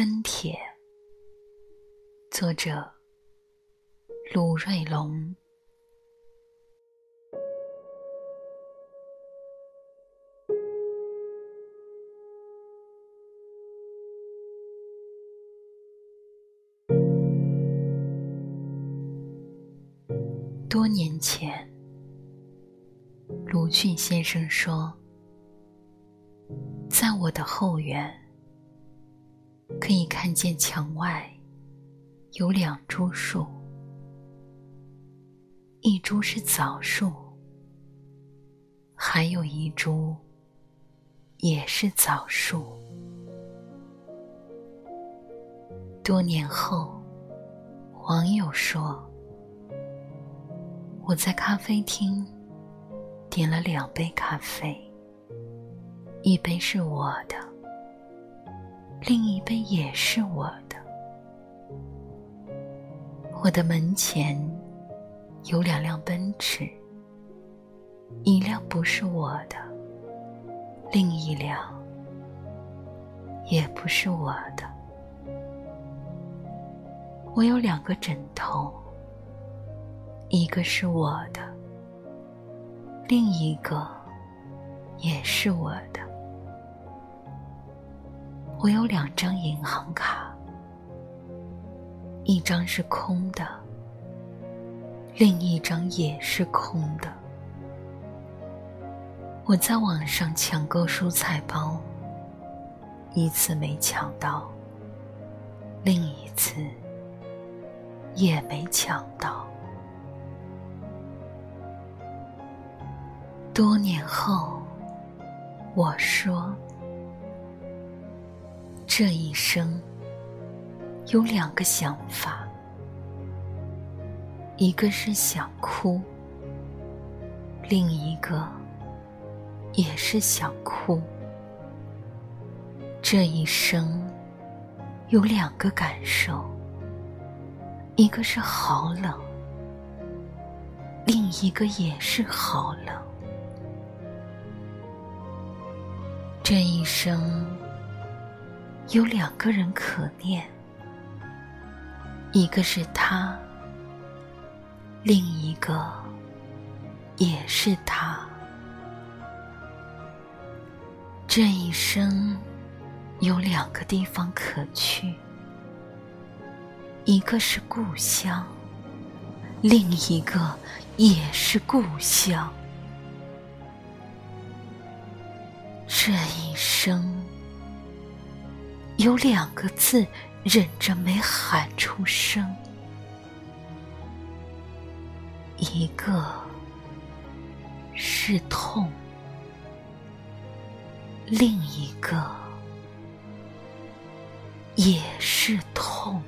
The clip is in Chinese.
跟帖，作者鲁瑞龙。多年前，鲁迅先生说：“在我的后园。”可以看见墙外有两株树，一株是枣树，还有一株也是枣树。多年后，网友说：“我在咖啡厅点了两杯咖啡，一杯是我的。”另一杯也是我的。我的门前有两辆奔驰，一辆不是我的，另一辆也不是我的。我有两个枕头，一个是我的，另一个也是我的。我有两张银行卡，一张是空的，另一张也是空的。我在网上抢购蔬菜包，一次没抢到，另一次也没抢到。多年后，我说。这一生有两个想法，一个是想哭，另一个也是想哭。这一生有两个感受，一个是好冷，另一个也是好冷。这一生。有两个人可念，一个是他，另一个也是他。这一生有两个地方可去，一个是故乡，另一个也是故乡。这一生。有两个字，忍着没喊出声，一个是痛，另一个也是痛。